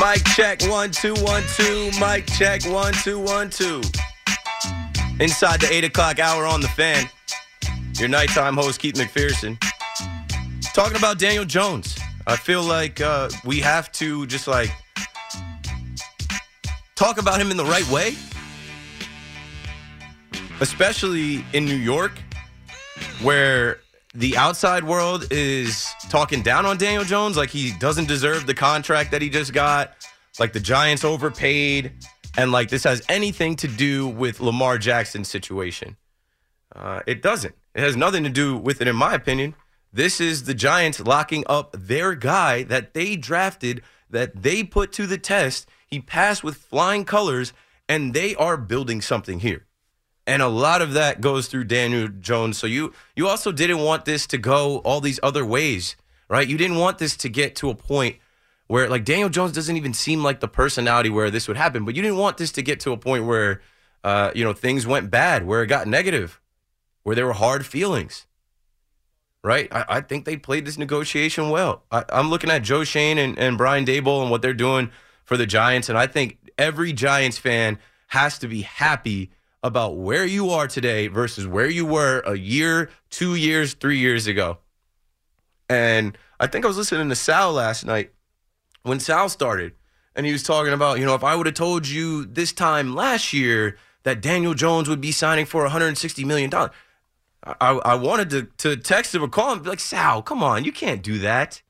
Mic check one two one two. Mic check one two one two. Inside the eight o'clock hour on the fan. Your nighttime host Keith McPherson. Talking about Daniel Jones. I feel like uh, we have to just like talk about him in the right way, especially in New York, where the outside world is talking down on Daniel Jones, like he doesn't deserve the contract that he just got, like the Giants overpaid, and like this has anything to do with Lamar Jackson's situation. Uh, it doesn't. It has nothing to do with it, in my opinion. This is the Giants locking up their guy that they drafted, that they put to the test. He passed with flying colors, and they are building something here. And a lot of that goes through Daniel Jones. So you you also didn't want this to go all these other ways, right? You didn't want this to get to a point where like Daniel Jones doesn't even seem like the personality where this would happen. But you didn't want this to get to a point where uh, you know things went bad, where it got negative, where there were hard feelings. Right? I, I think they played this negotiation well. I, I'm looking at Joe Schoen and, and Brian Daboll and what they're doing for the Giants, and I think every Giants fan has to be happy about where you are today versus where you were a year, two years, three years ago. And I think I was listening to Sal last night when Sal started, and he was talking about, you know, if I would have told you this time last year that Daniel Jones would be signing for $160 million, I, I wanted to, to text him or call him be like, Sal, come on, you can't do that.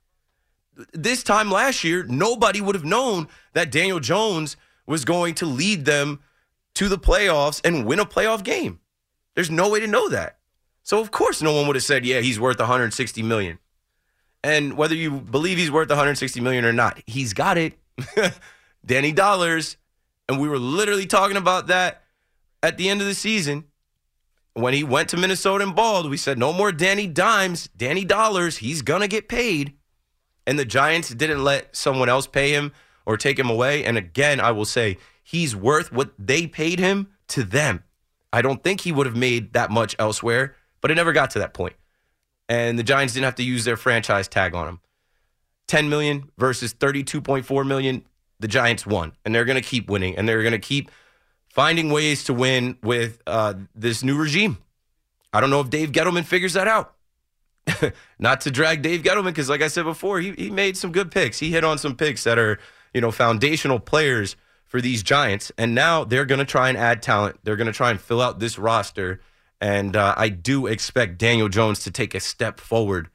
This time last year, nobody would have known that Daniel Jones was going to lead them to the playoffs and win a playoff game. There's no way to know that. So of course no one would have said, "Yeah, he's worth 160 million." And whether you believe he's worth 160 million or not, he's got it. Danny Dollars, and we were literally talking about that at the end of the season when he went to Minnesota and balled. We said, "No more Danny Dimes, Danny Dollars. He's gonna get paid." And the Giants didn't let someone else pay him or take him away. And again, I will say he's worth what they paid him to them. I don't think he would have made that much elsewhere, but it never got to that point. And the Giants didn't have to use their franchise tag on him. 10 million versus 32.4 million, the Giants won. And they're going to keep winning and they're going to keep finding ways to win with uh, this new regime. I don't know if Dave Gettleman figures that out. Not to drag Dave Gettleman, because like I said before, he, he made some good picks. He hit on some picks that are, you know, foundational players for these Giants. And now they're going to try and add talent. They're going to try and fill out this roster. And uh, I do expect Daniel Jones to take a step forward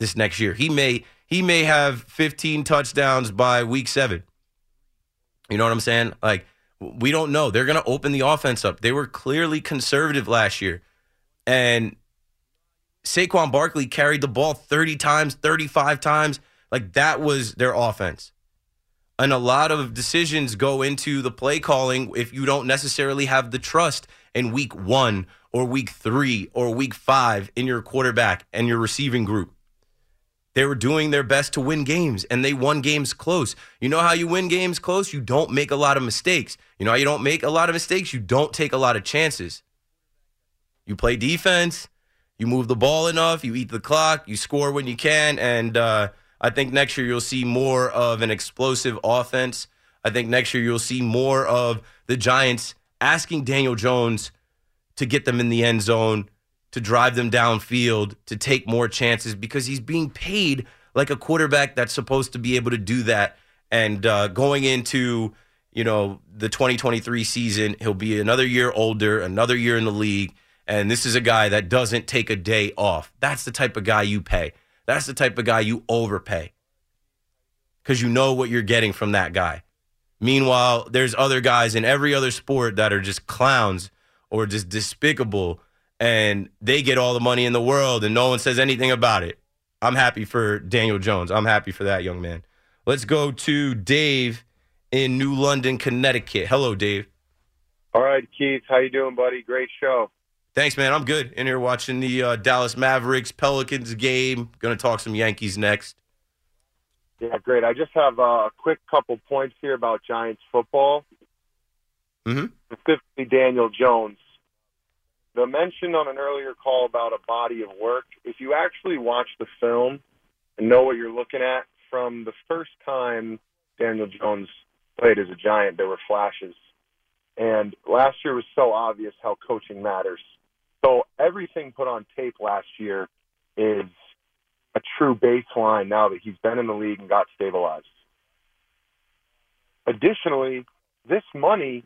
this next year. He may he may have 15 touchdowns by week seven. You know what I'm saying? Like we don't know. They're going to open the offense up. They were clearly conservative last year, and Saquon Barkley carried the ball 30 times, 35 times. Like that was their offense. And a lot of decisions go into the play calling if you don't necessarily have the trust in week one or week three or week five in your quarterback and your receiving group. They were doing their best to win games and they won games close. You know how you win games close? You don't make a lot of mistakes. You know how you don't make a lot of mistakes? You don't take a lot of chances. You play defense, you move the ball enough, you eat the clock, you score when you can, and uh, I think next year you'll see more of an explosive offense. I think next year you'll see more of the Giants asking Daniel Jones to get them in the end zone, to drive them downfield, to take more chances because he's being paid like a quarterback that's supposed to be able to do that And uh, going into you know the 2023 season, he'll be another year older, another year in the league, and this is a guy that doesn't take a day off. That's the type of guy you pay. That's the type of guy you overpay because you know what you're getting from that guy. Meanwhile, there's other guys in every other sport that are just clowns or just despicable, and they get all the money in the world, and no one says anything about it. I'm happy for Daniel Jones. I'm happy for that young man. Let's go to Dave in New London, Connecticut. Hello, Dave. All right, Keith. How you doing, buddy? Great show. Thanks, man. I'm good. In here watching the uh, Dallas Mavericks Pelicans game. Going to talk some Yankees next. Yeah, great. I just have a quick couple points here about Giants football, Mm-hmm. specifically Daniel Jones. The mention on an earlier call about a body of work, if you actually watch the film and know what you're looking at, from the first time Daniel Jones played as a Giant, there were flashes. And last year was so obvious how coaching matters. So everything put on tape last year is a true baseline now that he's been in the league and got stabilized. Additionally, this money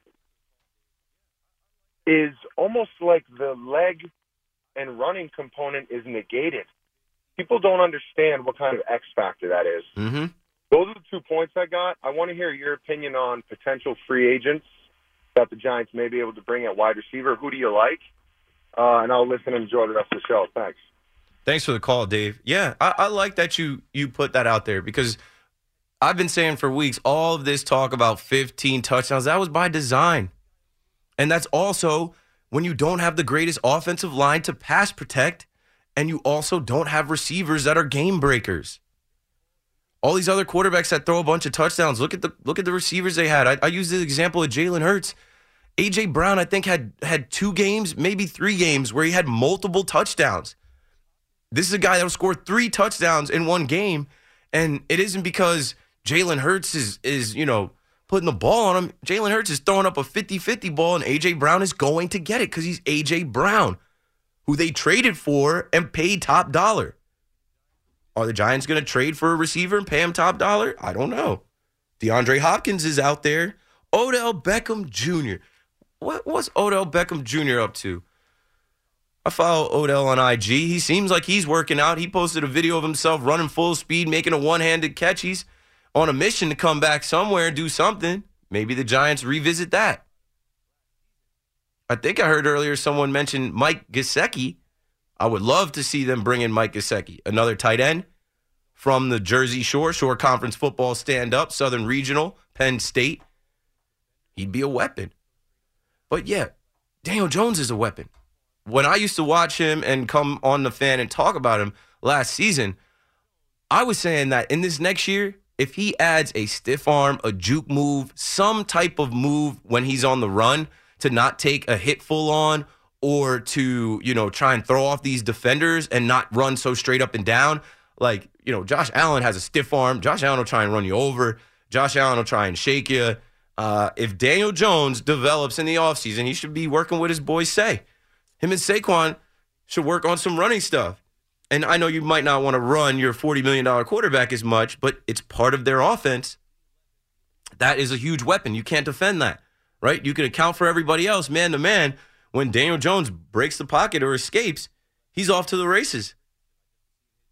is almost like the leg and running component is negated. People don't understand what kind of X factor that is. Mm-hmm. Those are the two points I got. I want to hear your opinion on potential free agents that the Giants may be able to bring at wide receiver. Who do you like? Uh, and I'll listen and enjoy the rest of the show. Thanks. Thanks for the call, Dave. Yeah, I, I like that you you put that out there because I've been saying for weeks all of this talk about 15 touchdowns that was by design, and that's also when you don't have the greatest offensive line to pass protect, and you also don't have receivers that are game breakers. All these other quarterbacks that throw a bunch of touchdowns. Look at the look at the receivers they had. I, I use the example of Jalen Hurts. AJ Brown, I think, had had two games, maybe three games, where he had multiple touchdowns. This is a guy that'll score three touchdowns in one game, and it isn't because Jalen Hurts is is you know putting the ball on him. Jalen Hurts is throwing up a 50-50 ball, and AJ Brown is going to get it because he's AJ Brown, who they traded for and paid top dollar. Are the Giants going to trade for a receiver and pay him top dollar? I don't know. DeAndre Hopkins is out there. Odell Beckham Jr. What what's Odell Beckham Jr. up to? I follow Odell on IG. He seems like he's working out. He posted a video of himself running full speed, making a one-handed catch. He's on a mission to come back somewhere and do something. Maybe the Giants revisit that. I think I heard earlier someone mention Mike Gesicki. I would love to see them bring in Mike Gesicki, another tight end from the Jersey Shore, Shore Conference football stand up, Southern Regional, Penn State. He'd be a weapon. But yeah, Daniel Jones is a weapon. When I used to watch him and come on the fan and talk about him last season, I was saying that in this next year, if he adds a stiff arm, a juke move, some type of move when he's on the run to not take a hit full on or to, you know, try and throw off these defenders and not run so straight up and down. Like, you know, Josh Allen has a stiff arm. Josh Allen will try and run you over. Josh Allen will try and shake you. Uh, if Daniel Jones develops in the offseason, he should be working with his boys say. Him and Saquon should work on some running stuff. And I know you might not want to run your $40 million quarterback as much, but it's part of their offense. That is a huge weapon. You can't defend that, right? You can account for everybody else man to man. When Daniel Jones breaks the pocket or escapes, he's off to the races.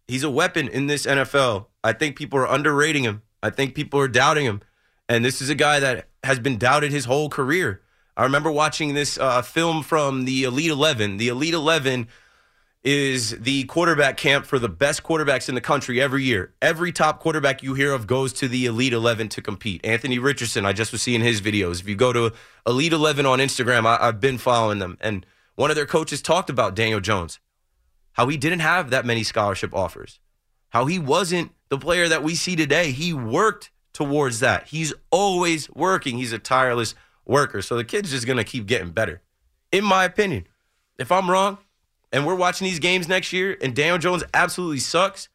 He's a weapon in this NFL. I think people are underrating him. I think people are doubting him. And this is a guy that has been doubted his whole career. I remember watching this uh, film from the Elite 11. The Elite 11 is the quarterback camp for the best quarterbacks in the country every year. Every top quarterback you hear of goes to the Elite 11 to compete. Anthony Richardson, I just was seeing his videos. If you go to Elite 11 on Instagram, I, I've been following them. And one of their coaches talked about Daniel Jones, how he didn't have that many scholarship offers, how he wasn't the player that we see today. He worked towards that. He's always working. He's a tireless worker. So the kid's just going to keep getting better, in my opinion. If I'm wrong and we're watching these games next year and Daniel Jones absolutely sucks,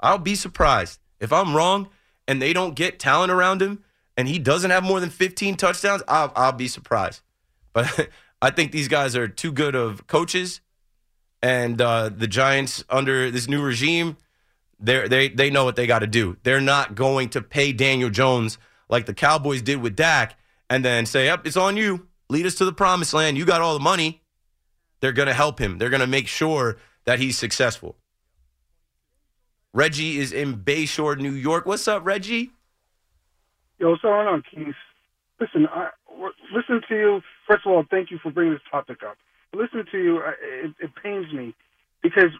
I'll be surprised. If I'm wrong and they don't get talent around him and he doesn't have more than 15 touchdowns, I'll, I'll be surprised. But I think these guys are too good of coaches. And uh, the Giants, under this new regime, they they they know what they got to do. They're not going to pay Daniel Jones – like the Cowboys did with Dak, and then say, "Up, it's on you. Lead us to the promised land. You got all the money." They're going to help him. They're going to make sure that he's successful. Reggie is in Bayshore, New York. What's up, Reggie? Yo, what's going on, Keith? Listen, I, listen to you. First of all, thank you for bringing this topic up. Listening to you, it, it pains me because,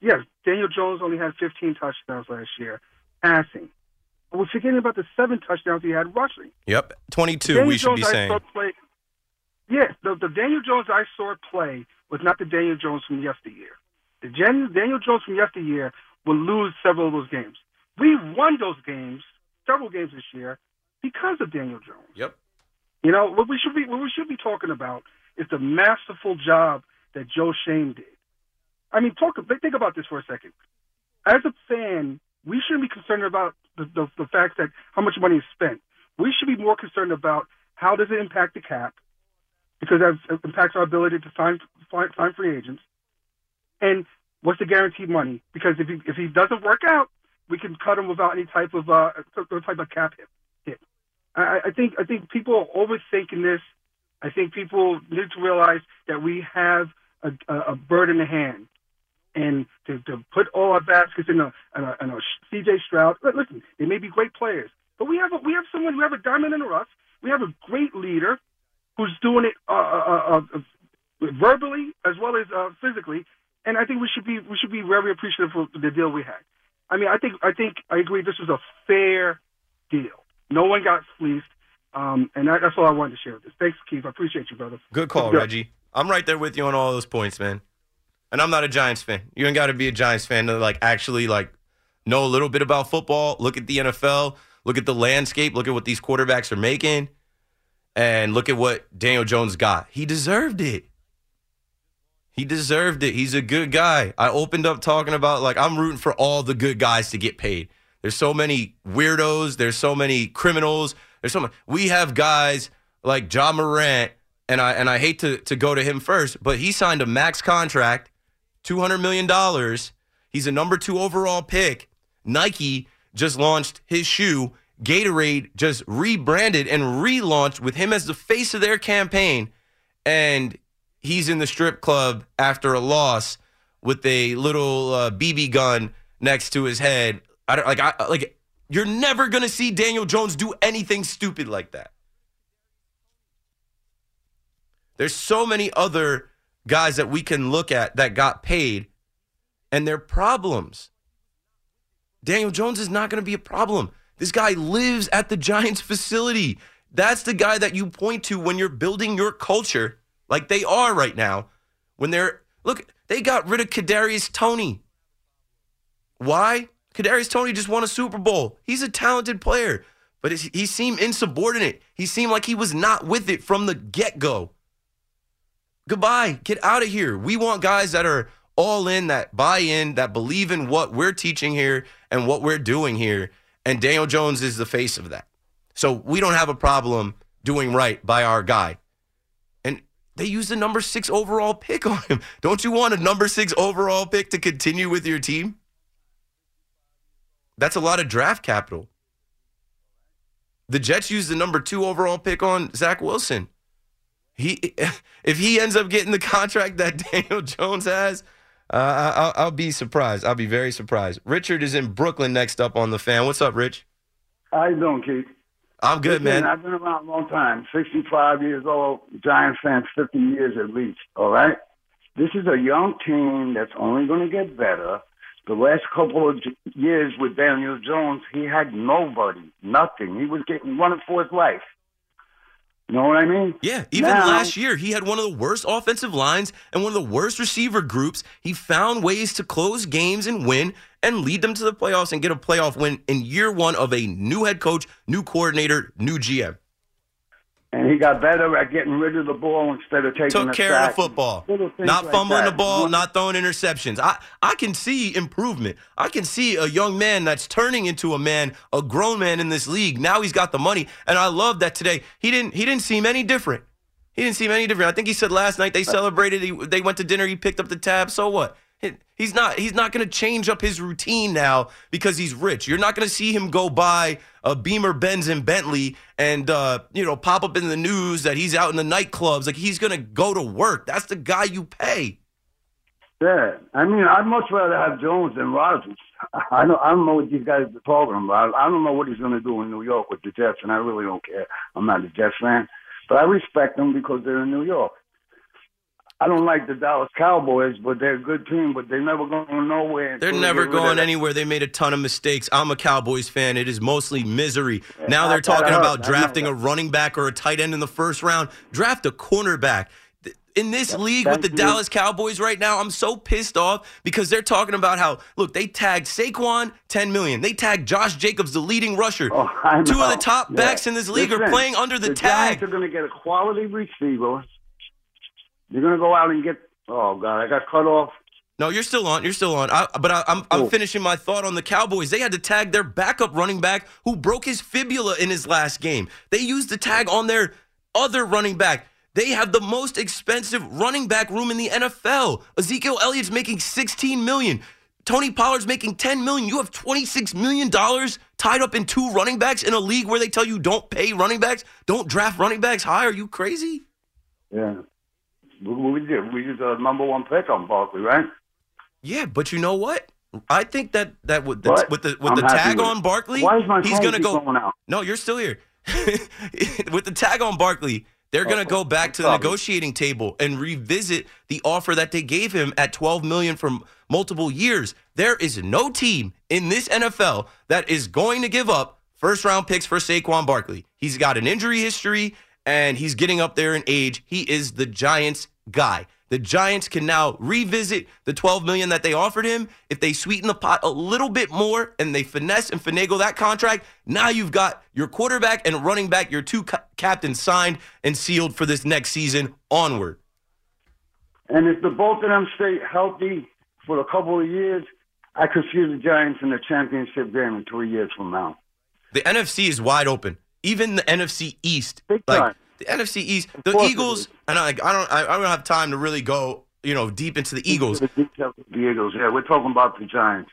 yes, Daniel Jones only had 15 touchdowns last year, passing. We're forgetting about the seven touchdowns he had rushing. Yep, 22, Daniel we should Jones be I saying. play, yes, the, the Daniel Jones I saw play was not the Daniel Jones from yesteryear. The Jan- Daniel Jones from yesteryear will lose several of those games. We won those games, several games this year, because of Daniel Jones. Yep. You know what we should be what we should be talking about is the masterful job that Joe Schoen did. I mean, talk think about this for a second. As a fan, we shouldn't be concerned about the, the, the fact that how much money is spent. We should be more concerned about how does it impact the cap, because that impacts our ability to sign sign free agents, and what's the guaranteed money? Because if he if he doesn't work out, we can cut him without any type of uh type of cap hit. hit. I, I think I think people are overthinking this. I think people need to realize that we have a, a, a bird in the hand, and to, to put all our baskets in a, in a, in a C.J. Stroud. Listen, they may be great players, but we have a, we have someone we have a diamond in the rough. We have a great leader who's doing it uh, uh, uh, verbally as well as uh, physically, and I think we should be we should be very appreciative of the deal we had. I mean, I think I think I agree. This was a fair deal. No one got fleeced, um, and that, that's all I wanted to share with this. Thanks, Keith. I appreciate you, brother. Good call. Reggie. I'm right there with you on all those points, man. And I'm not a Giants fan. You ain't got to be a Giants fan to like actually like know a little bit about football. Look at the NFL. Look at the landscape. Look at what these quarterbacks are making, and look at what Daniel Jones got. He deserved it. He deserved it. He's a good guy. I opened up talking about like I'm rooting for all the good guys to get paid. There's so many weirdos. There's so many criminals. There's so many. We have guys like Ja Morant, and I and I hate to to go to him first, but he signed a max contract, two hundred million dollars. He's a number two overall pick. Nike just launched his shoe. Gatorade just rebranded and relaunched with him as the face of their campaign, and he's in the strip club after a loss with a little uh, BB gun next to his head. I don't like. I like. You're never gonna see Daniel Jones do anything stupid like that. There's so many other guys that we can look at that got paid, and their problems. Daniel Jones is not going to be a problem. This guy lives at the Giants facility. That's the guy that you point to when you're building your culture, like they are right now. When they're look, they got rid of Kadarius Toney. Why? Kadarius Toney just won a Super Bowl. He's a talented player, but he seemed insubordinate. He seemed like he was not with it from the get go. Goodbye. Get out of here. We want guys that are all in, that buy in, that believe in what we're teaching here and what we're doing here. And Daniel Jones is the face of that. So we don't have a problem doing right by our guy. And they used the number six overall pick on him. Don't you want a number six overall pick to continue with your team? That's a lot of draft capital. The Jets used the number two overall pick on Zach Wilson. He, if he ends up getting the contract that Daniel Jones has, uh, I'll, I'll be surprised. I'll be very surprised. Richard is in Brooklyn next up on the fan. What's up, Rich? How you doing, Keith? I'm good, Listen, man. I've been around a long time. 65 years old, Giants fan, 50 years at least. All right? This is a young team that's only going to get better. The last couple of years with Daniel Jones, he had nobody, nothing. He was getting running for his life. Know what I mean? Yeah, even Now- last year, he had one of the worst offensive lines and one of the worst receiver groups. He found ways to close games and win and lead them to the playoffs and get a playoff win in year one of a new head coach, new coordinator, new GM. And he got better at getting rid of the ball instead of taking Took a care of sack. the football, not like fumbling that. the ball, not throwing interceptions. I, I can see improvement. I can see a young man that's turning into a man, a grown man in this league. Now he's got the money, and I love that today. He didn't he didn't seem any different. He didn't seem any different. I think he said last night they celebrated. He, they went to dinner. He picked up the tab. So what? He- He's not. He's not going to change up his routine now because he's rich. You're not going to see him go buy a Beamer, Benz, and Bentley, and uh, you know pop up in the news that he's out in the nightclubs. Like he's going to go to work. That's the guy you pay. Yeah, I mean, I'd much rather have Jones than Rodgers. I don't, I don't know what these guys are talking about. I don't know what he's going to do in New York with the Jets, and I really don't care. I'm not a Jets fan, but I respect them because they're in New York. I don't like the Dallas Cowboys, but they're a good team, but they're never going nowhere. They're they never get rid of going anywhere. They made a ton of mistakes. I'm a Cowboys fan. It is mostly misery. Now they're talking about drafting a running back or a tight end in the first round. Draft a cornerback. In this league with the you. Dallas Cowboys right now, I'm so pissed off because they're talking about how look they tagged Saquon 10 million. They tagged Josh Jacobs, the leading rusher. Oh, Two of the top Yeah. backs in this league are playing under the, the tag. Giants are going to get a quality receiver. You're going to go out and get. Oh God, I got cut off. No, you're still on. You're still on. I, but I, I'm I'm Oh. finishing my thought on the Cowboys. They had to tag their backup running back who broke his fibula in his last game. They used the tag on their other running back. They have the most expensive running back room in the NFL. Ezekiel Elliott's making 16 million. Tony Pollard's making 10 million. You have 26 million dollars tied up in two running backs in a league where they tell you don't pay running backs, don't draft running backs high. Are you crazy? Yeah, we, we did. We used the number one pick on Barkley, right? Yeah, but you know what? I think that that with the, with the with I'm the tag with on. Barkley, Why is my he's gonna go. going out? No, you're still here. with the tag on Barkley, they're gonna go back to the negotiating table and revisit the offer that they gave him at 12 million for multiple years. There is no team in this NFL that is going to give up first round picks for Saquon Barkley. He's got an injury history and he's getting up there in age. He is the Giants guy. The Giants can now revisit the 12 million that they offered him. If they sweeten the pot a little bit more and they finesse and finagle that contract, now you've got your quarterback and running back, your two ca- captains signed and sealed for this next season onward. And if the both of them stay healthy for a couple of years, I could see the Giants in the championship game in three years from now. The NFC is wide open. Even the NFC East, Big like time. The NFC East, the Eagles, and I, I don't, I, I don't have time to really go, you know, deep into the Eagles. The Eagles, yeah, we're talking about the Giants.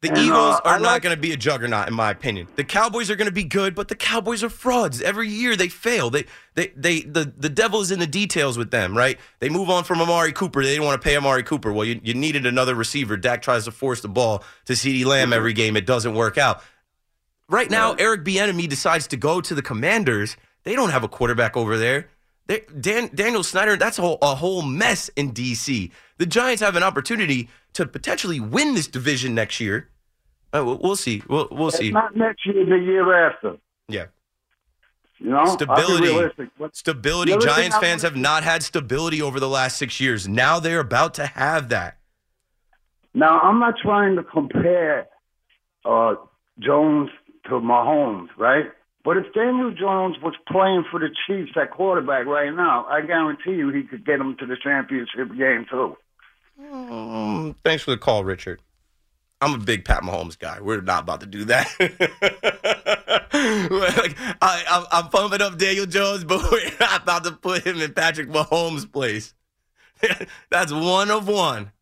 The And, Eagles uh, are I not going to be a juggernaut, in my opinion. The Cowboys are going to be good, but the Cowboys are frauds. Every year they fail. They, they, they, the, the devil is in the details with them, right? They move on from Amari Cooper. They didn't want to pay Amari Cooper. Well, you, you needed another receiver. Dak tries to force the ball to CeeDee Lamb every game. It doesn't work out. Right now, Eric Bieniemy decides to go to the Commanders. They don't have a quarterback over there. They, Dan, Daniel Snyder, that's a whole, a whole mess in D.C. The Giants have an opportunity to potentially win this division next year. Uh, we'll, we'll see. We'll, we'll see. Not next year, the year after. Yeah. You know, Stability. Stability. The other thing Giants fans have not had stability over the last six years. Now they're about to have that. Now, I'm not trying to compare uh, Jones to Mahomes, right? But if Daniel Jones was playing for the Chiefs at quarterback right now, I guarantee you he could get them to the championship game too. Um, thanks for the call, Richard. I'm a big Pat Mahomes guy. We're not about to do that. like, I, I'm, I'm pumping up Daniel Jones, but we're not about to put him in Patrick Mahomes' place. That's one of one.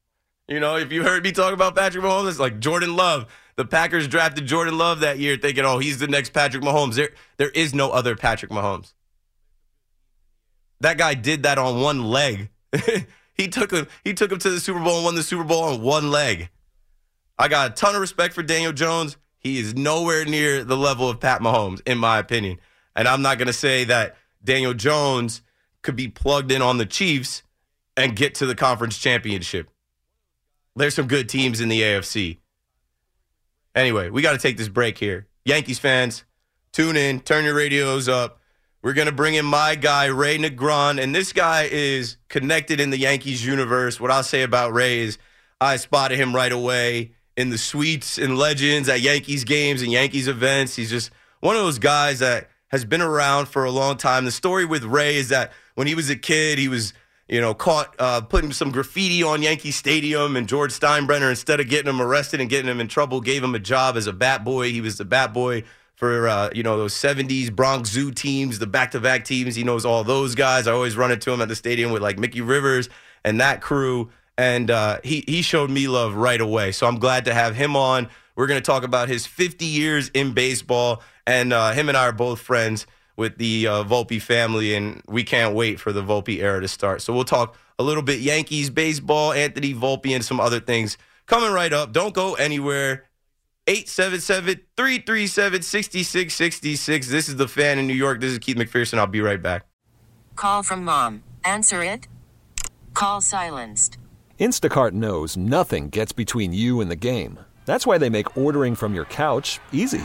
You know, if you heard me talk about Patrick Mahomes, it's like Jordan Love. The Packers drafted Jordan Love that year, thinking, "Oh, he's the next Patrick Mahomes." There, there is no other Patrick Mahomes. That guy did that on one leg. he took him. He took him to the Super Bowl and won the Super Bowl on one leg. I got a ton of respect for Daniel Jones. He is nowhere near the level of Pat Mahomes, in my opinion. And I'm not going to say that Daniel Jones could be plugged in on the Chiefs and get to the conference championship. There's some good teams in the AFC. Anyway, we got to take this break here. Yankees fans, tune in, turn your radios up. We're going to bring in my guy, Ray Negron. And this guy is connected in the Yankees universe. What I'll say about Ray is I spotted him right away in the suites and legends at Yankees games and Yankees events. He's just one of those guys that has been around for a long time. The story with Ray is that when he was a kid, he was you know, caught uh, putting some graffiti on Yankee Stadium, and George Steinbrenner, instead of getting him arrested and getting him in trouble, gave him a job as a bat boy. He was the bat boy for uh, you know those '70s Bronx Zoo teams, the back-to-back teams. He knows all those guys. I always run into him at the stadium with like Mickey Rivers and that crew. and uh, he he showed me love right away. So I'm glad to have him on. We're going to talk about his 50 years in baseball, and uh, him and I are both friends with the uh, Volpe family, and we can't wait for the Volpe era to start. So we'll talk a little bit Yankees baseball, Anthony Volpe, and some other things coming right up. Don't go anywhere. 877 337 6666. This is the fan in New York. This is Keith McPherson. I'll be right back. Call from mom. Answer it. Call silenced. Instacart knows nothing gets between you and the game. That's why they make ordering from your couch easy.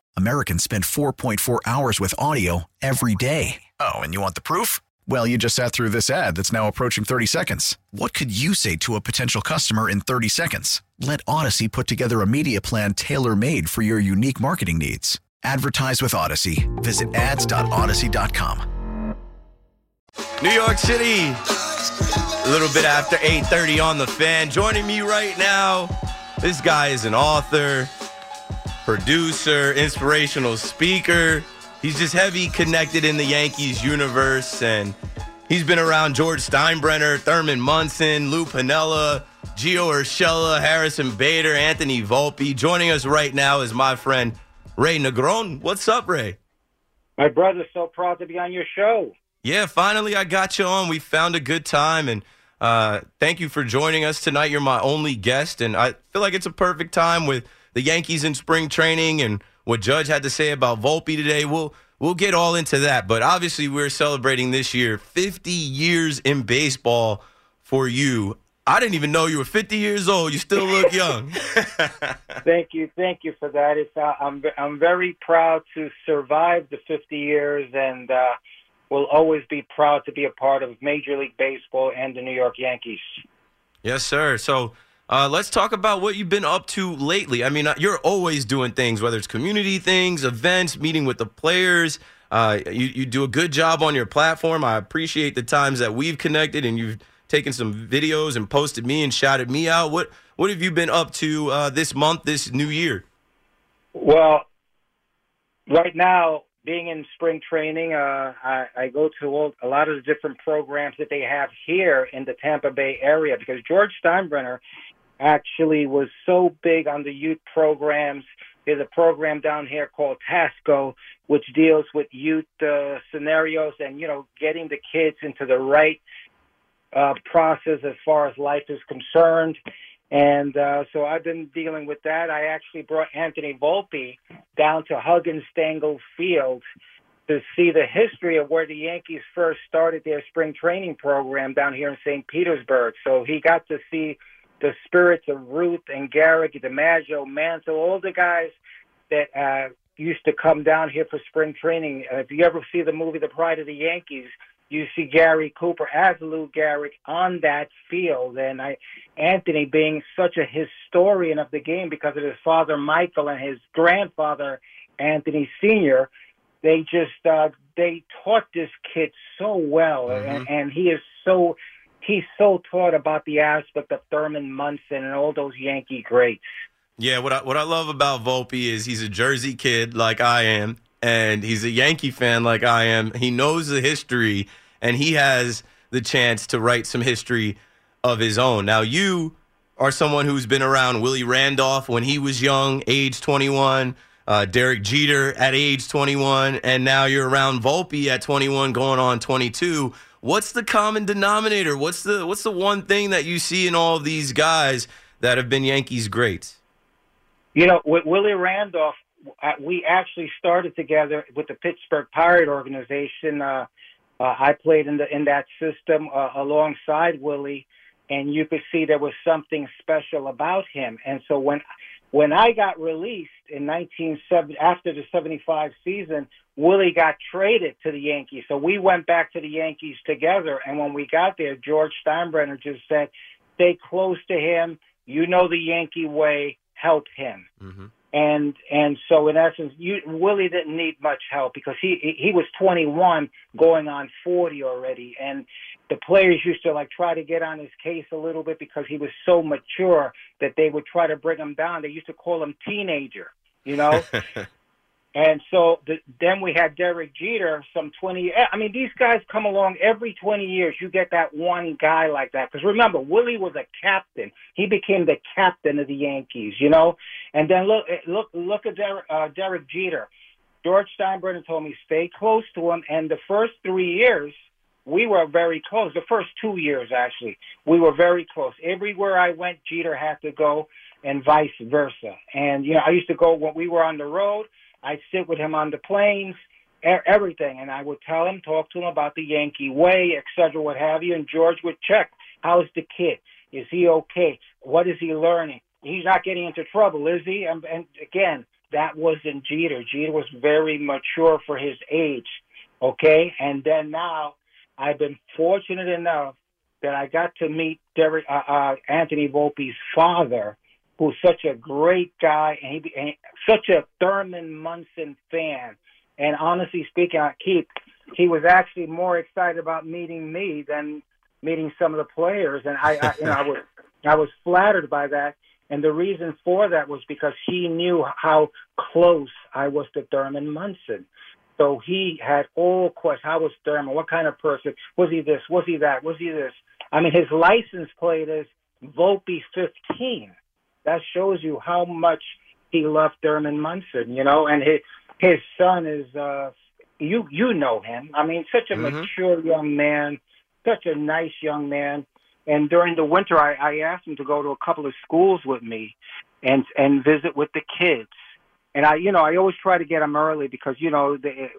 Americans spend 4.4 hours with audio every day. Oh, and you want the proof? Well, you just sat through this ad that's now approaching 30 seconds. What could you say to a potential customer in 30 seconds? Let Odyssey put together a media plan tailor made for your unique marketing needs. Advertise with Odyssey. Visit ads.odyssey.com. New York City, a little bit after 8:30 on the fan. Joining me right now, this guy is an author, producer, inspirational speaker. He's just heavy connected in the Yankees universe, and he's been around George Steinbrenner, Thurman Munson, Lou Piniella, Gio Urshela, Harrison Bader, Anthony Volpe. Joining us right now is my friend Ray Negron. What's up, Ray? My brother's so proud to be on your show. Yeah, finally I got you on. We found a good time, and uh, thank you for joining us tonight. You're my only guest, and I feel like it's a perfect time with the Yankees in spring training and what Judge had to say about Volpe today. We'll we'll get all into that, but obviously we're celebrating this year 50 years in baseball for you. I didn't even know you were 50 years old. You still look young. thank you, thank you for that. It's uh, I'm I'm very proud to survive the 50 years and. Uh, will always be proud to be a part of Major League Baseball and the New York Yankees. Yes, sir. So uh, let's talk about what you've been up to lately. I mean, uh, you're always doing things, whether it's community things, events, meeting with the players. Uh, you, you do a good job on your platform. I appreciate the times that we've connected and you've taken some videos and posted me and shouted me out. What what have you been up to uh, this month, this new year? Well, right now being in spring training, uh, I, I go to a lot of the different programs that they have here in the Tampa Bay area because George Steinbrenner actually was so big on the youth programs. There's a program down here called TASCO, which deals with youth uh, scenarios and you know getting the kids into the right uh, process as far as life is concerned. And uh, so I've been dealing with that. I actually brought Anthony Volpe down to Huggins Stengel Field to see the history of where the Yankees first started their spring training program down here in St. Petersburg. So he got to see the spirits of Ruth and Gehrig, DiMaggio, Mantle, all the guys that uh, used to come down here for spring training. Uh, if you ever see the movie The Pride of the Yankees, you see Gary Cooper as Lou Gehrig on that field, and I, Anthony being such a historian of the game because of his father Michael and his grandfather Anthony Senior. They just uh, they taught this kid so well, mm-hmm. and, and he is so he's so taught about the aspect of Thurman Munson and all those Yankee greats. Yeah, what I, what I love about Volpe is he's a Jersey kid like I am, and he's a Yankee fan like I am. He knows the history and he has the chance to write some history of his own. Now, you are someone who's been around Willie Randolph when he was young, age 21, uh, Derek Jeter at age 21, and now you're around Volpe at 21, going on 22. What's the common denominator? What's the what's the one thing that you see in all of these guys that have been Yankees greats? You know, with Willie Randolph, uh, we actually started together with the Pittsburgh Pirate organization. Uh, uh, I played in the in that system uh, alongside Willie, and you could see there was something special about him. And so when when I got released in 1970 after the 75 season, Willie got traded to the Yankees. So we went back to the Yankees together. And when we got there, George Steinbrenner just said, stay close to him. You know the Yankee way. Help him. hmm And and so in essence, you, Willie didn't need much help because he he was 21, going on 40 already, and the players used to like try to get on his case a little bit because he was so mature that they would try to bring him down. They used to call him teenager, you know. And so the, then we had Derek Jeter, some 20. I mean, these guys come along every 20 years. You get that one guy like that. Because remember, Willie was a captain. He became the captain of the Yankees, you know. And then look, look, look at Derek, uh, Derek Jeter. George Steinbrenner told me stay close to him. And the first three years, we were very close. The first two years, actually, we were very close. Everywhere I went, Jeter had to go, and vice versa. And you know, I used to go when we were on the road. I'd sit with him on the planes, everything, and I would tell him, talk to him about the Yankee way, et cetera, what have you. And George would check, how's the kid? Is he okay? What is he learning? He's not getting into trouble, is he? And, and again, that wasn't Jeter. Jeter was very mature for his age, okay? And then now, I've been fortunate enough that I got to meet Derek, uh, uh, Anthony Volpe's father, who's such a great guy and, he, and such a Thurman Munson fan. And honestly speaking, I keep he was actually more excited about meeting me than meeting some of the players, and I, I you know I was I was flattered by that. And the reason for that was because he knew how close I was to Thurman Munson. So he had all questions. How was Thurman? What kind of person? Was he this? Was he that? Was he this? I mean, his license plate is Volpe 15. That shows you how much he loved Thurman Munson, you know, and his his son is uh you you know him. I mean, such a Mhm. mature young man, such a nice young man. And during the winter I, I asked him to go to a couple of schools with me and and visit with the kids. And I you know, I always try to get them early because, you know, they,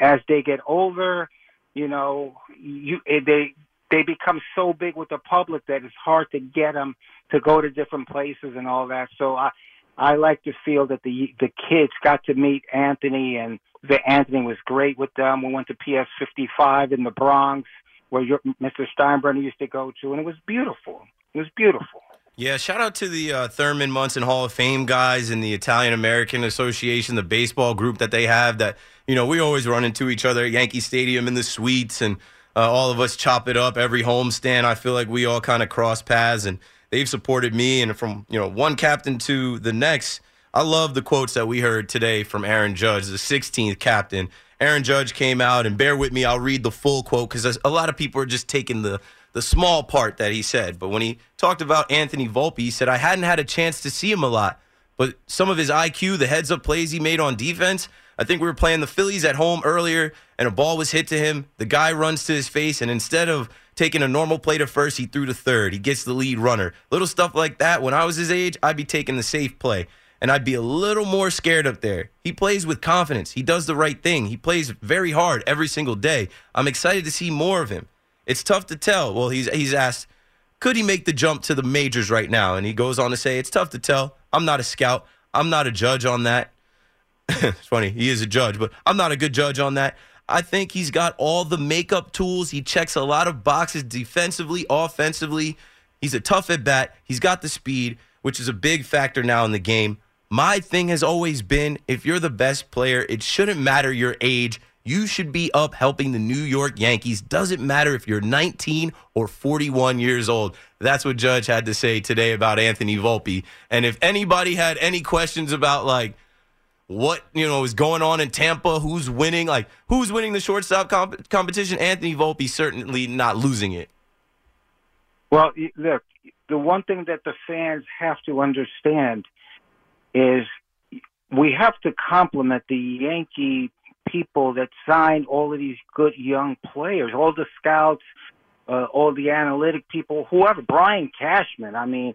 as they get older, you know, you they they become so big with the public that it's hard to get them to go to different places and all that. So I I like to feel that the the kids got to meet Anthony and the Anthony was great with them. We went to PS 55 in the Bronx where your, Mr. Steinbrenner used to go to, and it was beautiful. It was beautiful. Yeah, shout out to the uh, Thurman Munson Hall of Fame guys and the Italian American Association, the baseball group that they have. That you know we always run into each other at Yankee Stadium in the suites, and uh, all of us chop it up every homestand. I feel like we all kind of cross paths, and they've supported me. And from you know one captain to the next, I love the quotes that we heard today from Aaron Judge, the 16th captain. Aaron Judge came out, and bear with me, I'll read the full quote because a lot of people are just taking the the small part that he said. But when he talked about Anthony Volpe, he said, I hadn't had a chance to see him a lot, but some of his IQ, the heads up plays he made on defense, I think we were playing the Phillies at home earlier, and a ball was hit to him. The guy runs to his face, and instead of taking a normal play to first, he threw to third. He gets the lead runner. Little stuff like that. When I was his age, I'd be taking the safe play. And I'd be a little more scared up there. He plays with confidence. He does the right thing. He plays very hard every single day. I'm excited to see more of him. It's tough to tell. Well, he's he's asked, could he make the jump to the majors right now? And he goes on to say, it's tough to tell. I'm not a scout. I'm not a judge on that. it's funny. He is a judge, but I'm not a good judge on that. I think he's got all the makeup tools. He checks a lot of boxes defensively, offensively. He's a tough at bat. He's got the speed, which is a big factor now in the game. My thing has always been if you're the best player, it shouldn't matter your age. You should be up helping the New York Yankees. Doesn't matter if you're 19 or 41 years old. That's what Judge had to say today about Anthony Volpe. And if anybody had any questions about like what you know is going on in Tampa, who's winning, like who's winning the shortstop comp- competition, Anthony Volpe certainly not losing it. Well, look, the one thing that the fans have to understand is we have to compliment the Yankee people that signed all of these good young players, all the scouts, uh, all the analytic people, whoever, Brian Cashman. I mean,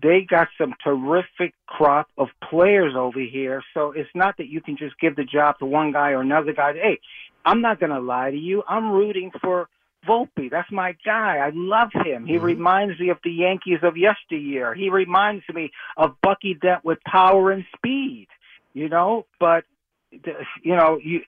they got some terrific crop of players over here. So it's not that you can just give the job to one guy or another guy. Hey, I'm not going to lie to you. I'm rooting for Volpe. That's my guy. I love him. He mm-hmm. reminds me of the Yankees of yesteryear. He reminds me of Bucky Dent with power and speed. You know, but you know, you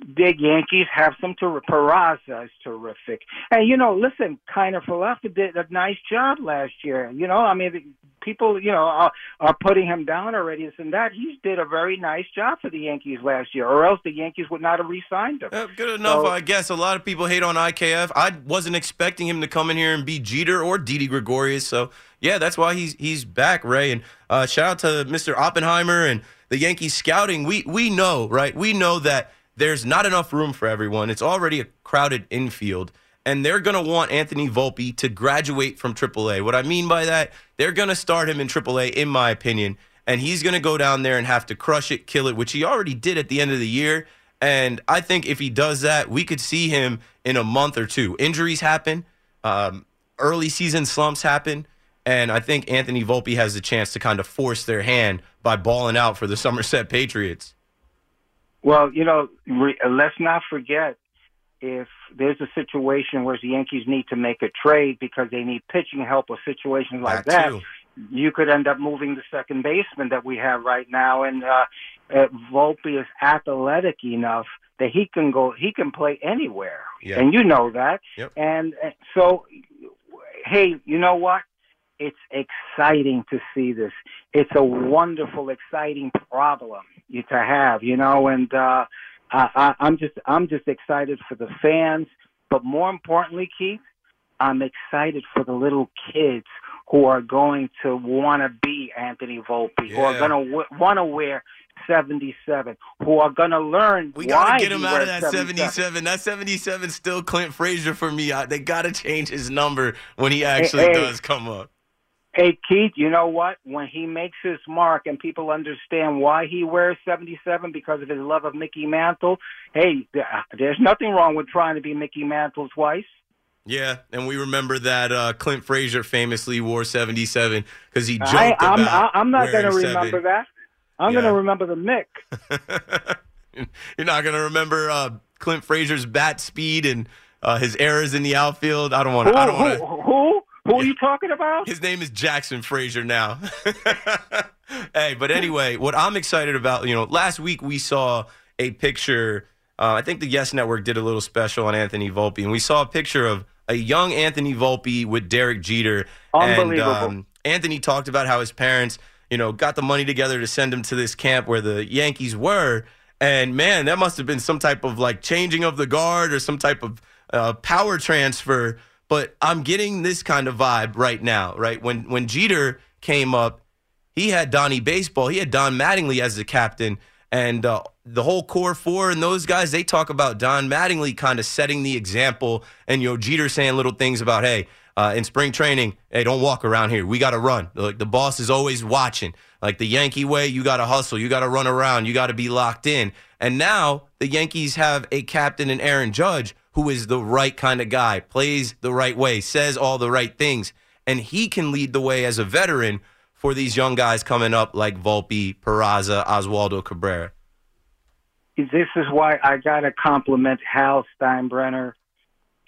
the Yankees have some ter- Peraza is terrific, and you know, listen, Kiner Falefa did a nice job last year. You know, I mean, people, you know, are, are putting him down already. This and that. He did a very nice job for the Yankees last year, or else the Yankees would not have re-signed him. Yeah, good enough, So- I guess. A lot of people hate on IKF. I wasn't expecting him to come in here and be Jeter or Didi Gregorius. So yeah, that's why he's he's back, Ray. And uh, shout out to Mr. Oppenheimer and the Yankees scouting. We we know, right? We know that there's not enough room for everyone. It's already a crowded infield. And they're going to want Anthony Volpe to graduate from AAA. What I mean by that, they're going to start him in AAA, in my opinion. And he's going to go down there and have to crush it, kill it, which he already did at the end of the year. And I think if he does that, we could see him in a month or two. Injuries happen, um, early season slumps happen. And I think Anthony Volpe has the chance to kind of force their hand by balling out for the Somerset Patriots. Well, you know, re- let's not forget if there's a situation where the Yankees need to make a trade because they need pitching help or situations like that, too. you could end up moving the second baseman that we have right now. And uh, uh, Volpe is athletic enough that he can go, he can play anywhere, Yeah. and you know that. Yep. And uh, so, hey, you know what? It's exciting to see this. It's a wonderful, exciting problem to have, you know. And uh, I, I, I'm just, I'm just excited for the fans, but more importantly, Keith, I'm excited for the little kids who are going to want to be Anthony Volpe, who are going to w- want to wear 77, who are going to learn We got to get him out of that 77. That 77 's still Clint Frazier for me. I, they got to change his number when he actually hey. does come up. Hey, Keith, you know what? When he makes his mark and people understand why he wears 77 because of his love of Mickey Mantle, hey, there's nothing wrong with trying to be Mickey Mantle twice. Yeah, and we remember that uh, Clint Frazier famously wore 77 because he joked I, I'm, about I, I'm not going to remember seven. that. I'm Yeah. going to remember the Mick. You're not going to remember uh, Clint Frazier's bat speed and uh, his errors in the outfield. I don't want to. I don't want who, to. Who, are you talking about? His name is Jackson Frazier now. hey, but anyway, what I'm excited about, you know, last week we saw a picture. Uh, I think the Yes Network did a little special on Anthony Volpe, and we saw a picture of a young Anthony Volpe with Derek Jeter. Unbelievable. And, um, Anthony talked about how his parents, you know, got the money together to send him to this camp where the Yankees were. And man, that must have been some type of like changing of the guard or some type of uh, power transfer. But I'm getting this kind of vibe right now, right? When when Jeter came up, he had Donnie Baseball, he had Don Mattingly as the captain, and uh, the whole core four and those guys. They talk about Don Mattingly kind of setting the example, and you know Jeter saying little things about, hey, uh, in spring training, hey, don't walk around here. We got to run. Like the boss is always watching. Like the Yankee way, you got to hustle. You got to run around. You got to be locked in. And now the Yankees have a captain in Aaron Judge who is the right kind of guy, plays the right way, says all the right things, and he can lead the way as a veteran for these young guys coming up like Volpe, Peraza, Oswaldo Cabrera. This is why I got to compliment Hal Steinbrenner,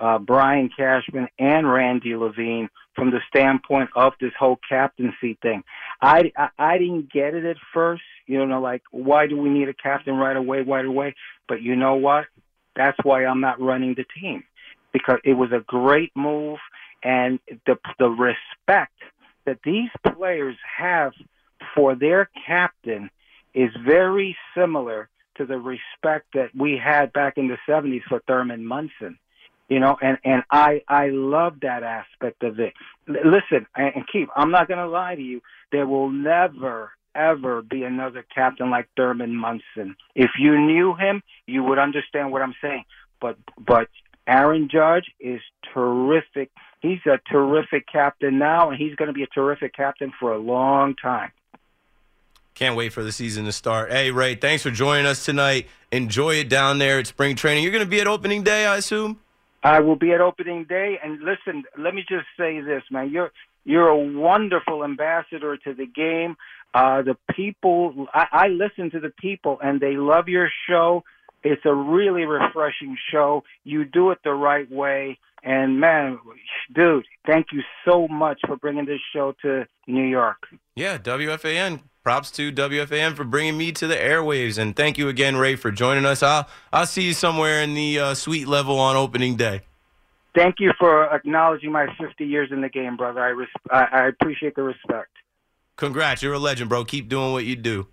uh, Brian Cashman, and Randy Levine from the standpoint of this whole captaincy thing. I, I I didn't get it at first, you know, like why do we need a captain right away, right away? But you know what? That's why I'm not running the team because it was a great move, and the the respect that these players have for their captain is very similar to the respect that we had back in the 70s for Thurman Munson. You know, and and I I love that aspect of it. L- listen, and Keith, I'm not going to lie to you. There will never ever be another captain like Thurman Munson. If you knew him, you would understand what I'm saying. But but Aaron Judge is terrific. He's a terrific captain now, and he's going to be a terrific captain for a long time. Can't wait for the season to start. Hey, Ray, thanks for joining us tonight. Enjoy it down there at spring training. You're going to be at opening day, I assume? I will be at opening day. And listen, let me just say this, man. You're you're a wonderful ambassador to the game. Uh, the people, I, I listen to the people, and they love your show. It's a really refreshing show. You do it the right way. And man, dude, thank you so much for bringing this show to New York. Yeah, WFAN props to WFAN for bringing me to the airwaves, and thank you again, Ray, for joining us. I'll I'll see you somewhere in the uh, suite level on opening day. Thank you for acknowledging my 50 years in the game, brother. I res- I, I appreciate the respect. Congrats, you're a legend, bro. Keep doing what you do.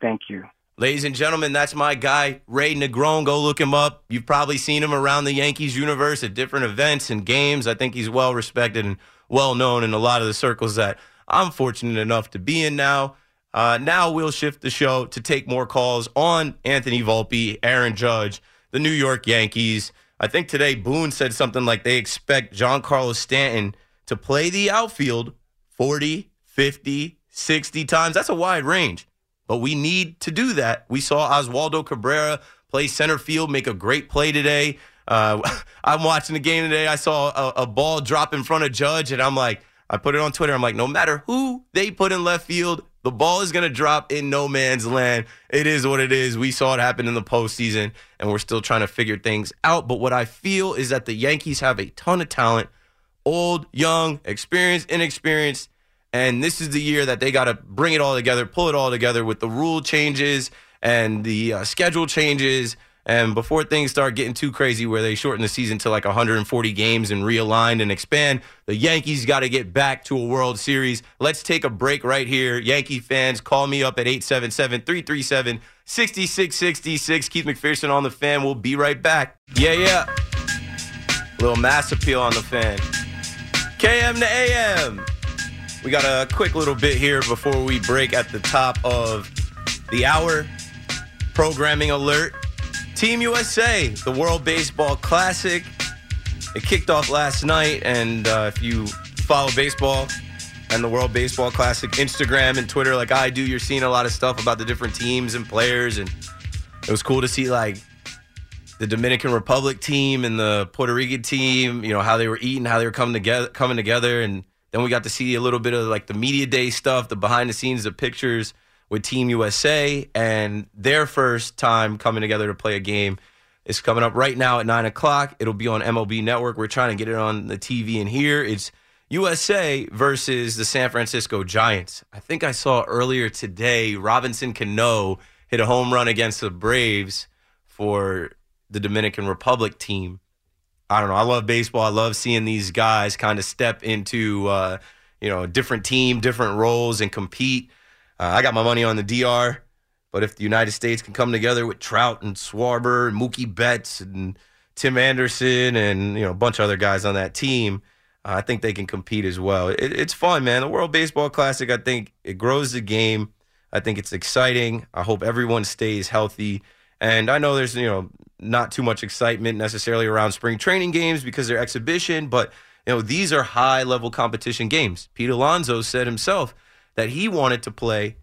Thank you. Ladies and gentlemen, that's my guy, Ray Negron. Go look him up. You've probably seen him around the Yankees universe at different events and games. I think he's well respected and well known in a lot of the circles that I'm fortunate enough to be in now. Uh, now we'll shift the show to take more calls on Anthony Volpe, Aaron Judge, the New York Yankees. I think today Boone said something like they expect Giancarlo Stanton to play the outfield 40, 50, 60 times. That's a wide range, but we need to do that. We saw Oswaldo Cabrera play center field, make a great play today. Uh, I'm watching the game today. I saw a, a ball drop in front of Judge, and I'm like, I put it on Twitter. I'm like, no matter who they put in left field, the ball is going to drop in no man's land. It is what it is. We saw it happen in the postseason, and we're still trying to figure things out. But what I feel is that the Yankees have a ton of talent old, young, experienced, inexperienced. And this is the year that they got to bring it all together, pull it all together with the rule changes and the uh, schedule changes and before things start getting too crazy, where they shorten the season to like 140 games and realign and expand, the Yankees got to get back to a World Series. Let's take a break right here. Yankee fans, call me up at 877 337 6666. Keith McPherson on the fan. We'll be right back. Yeah, yeah. Little mass appeal on the fan. KM to AM. We got a quick little bit here before we break at the top of the hour. Programming alert. Team USA, the World Baseball Classic. It kicked off last night, and uh, if you follow baseball and the World Baseball Classic Instagram and Twitter like I do, you're seeing a lot of stuff about the different teams and players, and it was cool to see like the Dominican Republic team and the Puerto Rican team. You know how they were eating, how they were coming together, coming together, and then we got to see a little bit of like the media day stuff, the behind the scenes, the pictures with Team USA and their first time coming together to play a game is coming up right now at nine o'clock. It'll be on MLB Network. We're trying to get it on the TV in here. It's USA versus the San Francisco Giants. I think I saw earlier today Robinson Cano hit a home run against the Braves for the Dominican Republic team. I don't know. I love baseball. I love seeing these guys kind of step into uh, you know a different team, different roles, and compete. Uh, I got my money on the DR, but if the United States can come together with Trout and Schwarber and Mookie Betts and Tim Anderson and you know a bunch of other guys on that team, uh, I think they can compete as well. It, it's fun, man. The World Baseball Classic, I think it grows the game. I think it's exciting. I hope everyone stays healthy. And I know there's you know not too much excitement necessarily around spring training games because they're exhibition, but you know these are high level competition games. Pete Alonso said himself that he wanted to play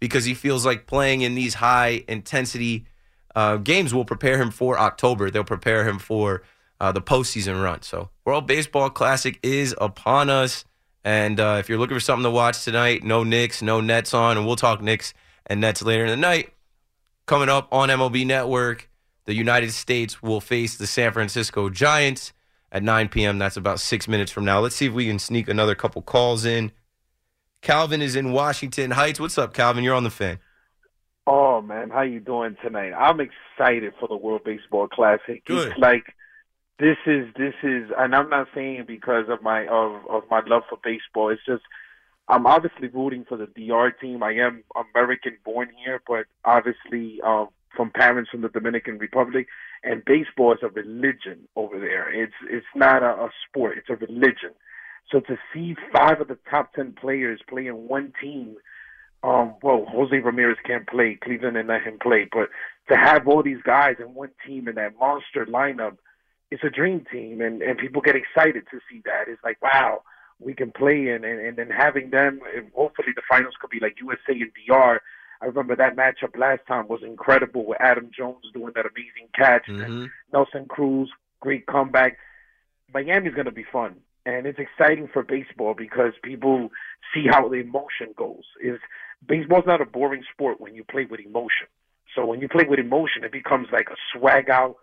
because he feels like playing in these high intensity uh, games will prepare him for October. They'll prepare him for uh, the postseason run. So, World Baseball Classic is upon us. And uh, if you're looking for something to watch tonight, no Knicks, no Nets on, and we'll talk Knicks and Nets later in the night. Coming up on MLB Network, the United States will face the San Francisco Giants at 9 p.m. That's about six minutes from now. Let's see if we can sneak another couple calls in. Calvin is in Washington Heights. What's up, Calvin? You're on the fan. Oh man, how you doing tonight? I'm excited for the World Baseball Classic. Good. It's like this is this is, and I'm not saying it because of my of of my love for baseball. It's just I'm obviously rooting for the DR team. I am American born here, but obviously um, from parents from the Dominican Republic. And baseball is a religion over there. It's it's not a, a sport. It's a religion. So to see five of the top ten players play in one team, um, well, Jose Ramirez can't play. Cleveland and let him play, but to have all these guys in one team in that monster lineup, it's a dream team, and and people get excited to see that. It's like wow, we can play, and and, and then having them, and hopefully the finals could be like USA and DR. I remember that matchup last time was incredible with Adam Jones doing that amazing catch, and mm-hmm. Nelson Cruz, great comeback. Miami's going to be fun and it's exciting for baseball because people see how the emotion goes. Is baseball's not a boring sport when you play with emotion. So when you play with emotion, it becomes like a swag out,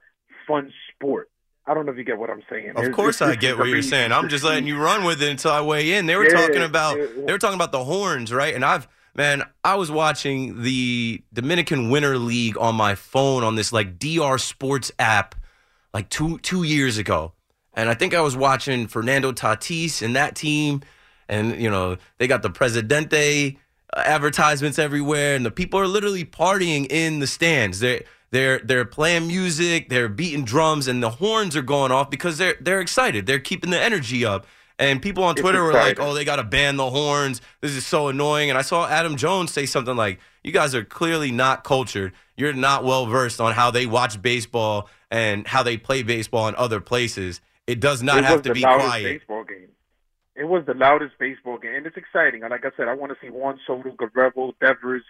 fun sport. I don't know if you get what I'm saying. Of It's- course, it's- I get what you're saying. I'm just letting you run with it until I weigh in. They were Yeah, talking about yeah, they were talking about the horns, right? And I've Man, I was watching the Dominican Winter League on my phone on this like DR Sports app like two two years ago. And I think I was watching Fernando Tatis and that team. And, you know, they got the Presidente uh, advertisements everywhere. And the people are literally partying in the stands. They're, they're, they're playing music, they're beating drums, and the horns are going off because they're, they're excited. They're keeping the energy up. And people on Twitter were like, oh, they got to ban the horns. This is so annoying. And I saw Adam Jones say something like, you guys are clearly not cultured. You're not well versed on how they watch baseball and how they play baseball in other places. It does not it have was to the be loudest quiet. baseball game. It was the loudest baseball game, and it's exciting. And like I said, I want to see Juan Soto, Guerrero, Devers,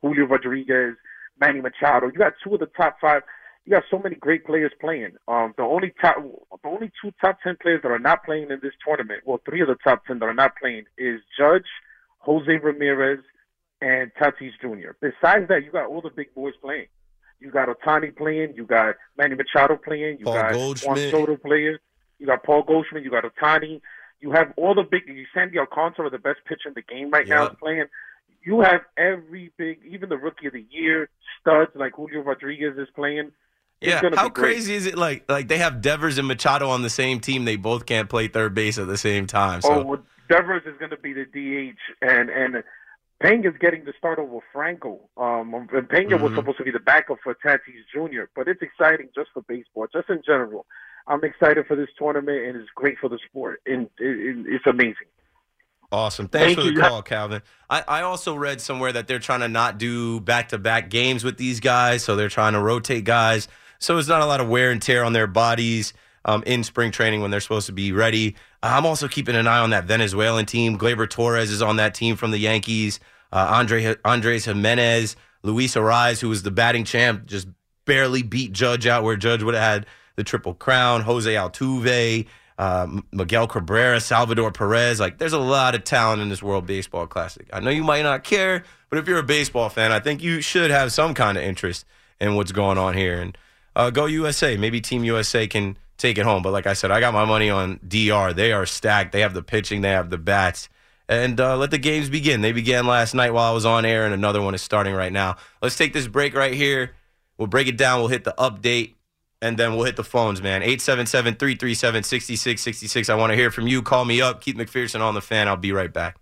Julio Rodriguez, Manny Machado. You got two of the top five. You got so many great players playing. Um, the only top, the only two top ten players that are not playing in this tournament, well, three of the top ten that are not playing is Judge, Jose Ramirez, and Tatis Jr. Besides that, you got all the big boys playing. You got Ohtani playing. You got Manny Machado playing. You Paul got Juan Goldschmidt. Soto playing. You got Paul Goldschmidt. You got Ohtani. You have all the big. You Sandy Alcantara, the best pitcher in the game right now, is playing. You have every big, even the rookie of the year studs like Julio Rodriguez is playing. Yeah, how crazy is it? Like, like they have Devers and Machado on the same team. They both can't play third base at the same time. So Oh, well, Devers is going to be the DH, and and Pena's getting the start over Franco. Um, and Pena was Mhm. supposed to be the backup for Tatis Jr., but it's exciting just for baseball, just in general. I'm excited for this tournament, and it's great for the sport, and it, it, it's amazing. Awesome. Thanks Thank for the you. call, Calvin. I, I also read somewhere that they're trying to not do back to back games with these guys. So they're trying to rotate guys. So it's not a lot of wear and tear on their bodies um, in spring training when they're supposed to be ready. I'm also keeping an eye on that Venezuelan team. Gleyber Torres is on that team from the Yankees. Uh, Andre Andres Gimenez, Luis Arraez, who was the batting champ, just barely beat Judge out where Judge would have had the triple crown. Jose Altuve, uh, Miguel Cabrera, Salvador Perez. Like, there's a lot of talent in this World Baseball Classic. I know you might not care, but if you're a baseball fan, I think you should have some kind of interest in what's going on here. And uh, go USA. Maybe Team USA can take it home. But like I said, I got my money on DR. They are stacked. They have the pitching, they have the bats. And uh, let the games begin. They began last night while I was on air, and another one is starting right now. Let's take this break right here. We'll break it down. We'll hit the update, and then we'll hit the phones, man. 877 337 6666. I want to hear from you. Call me up. Keith McPherson on the fan. I'll be right back.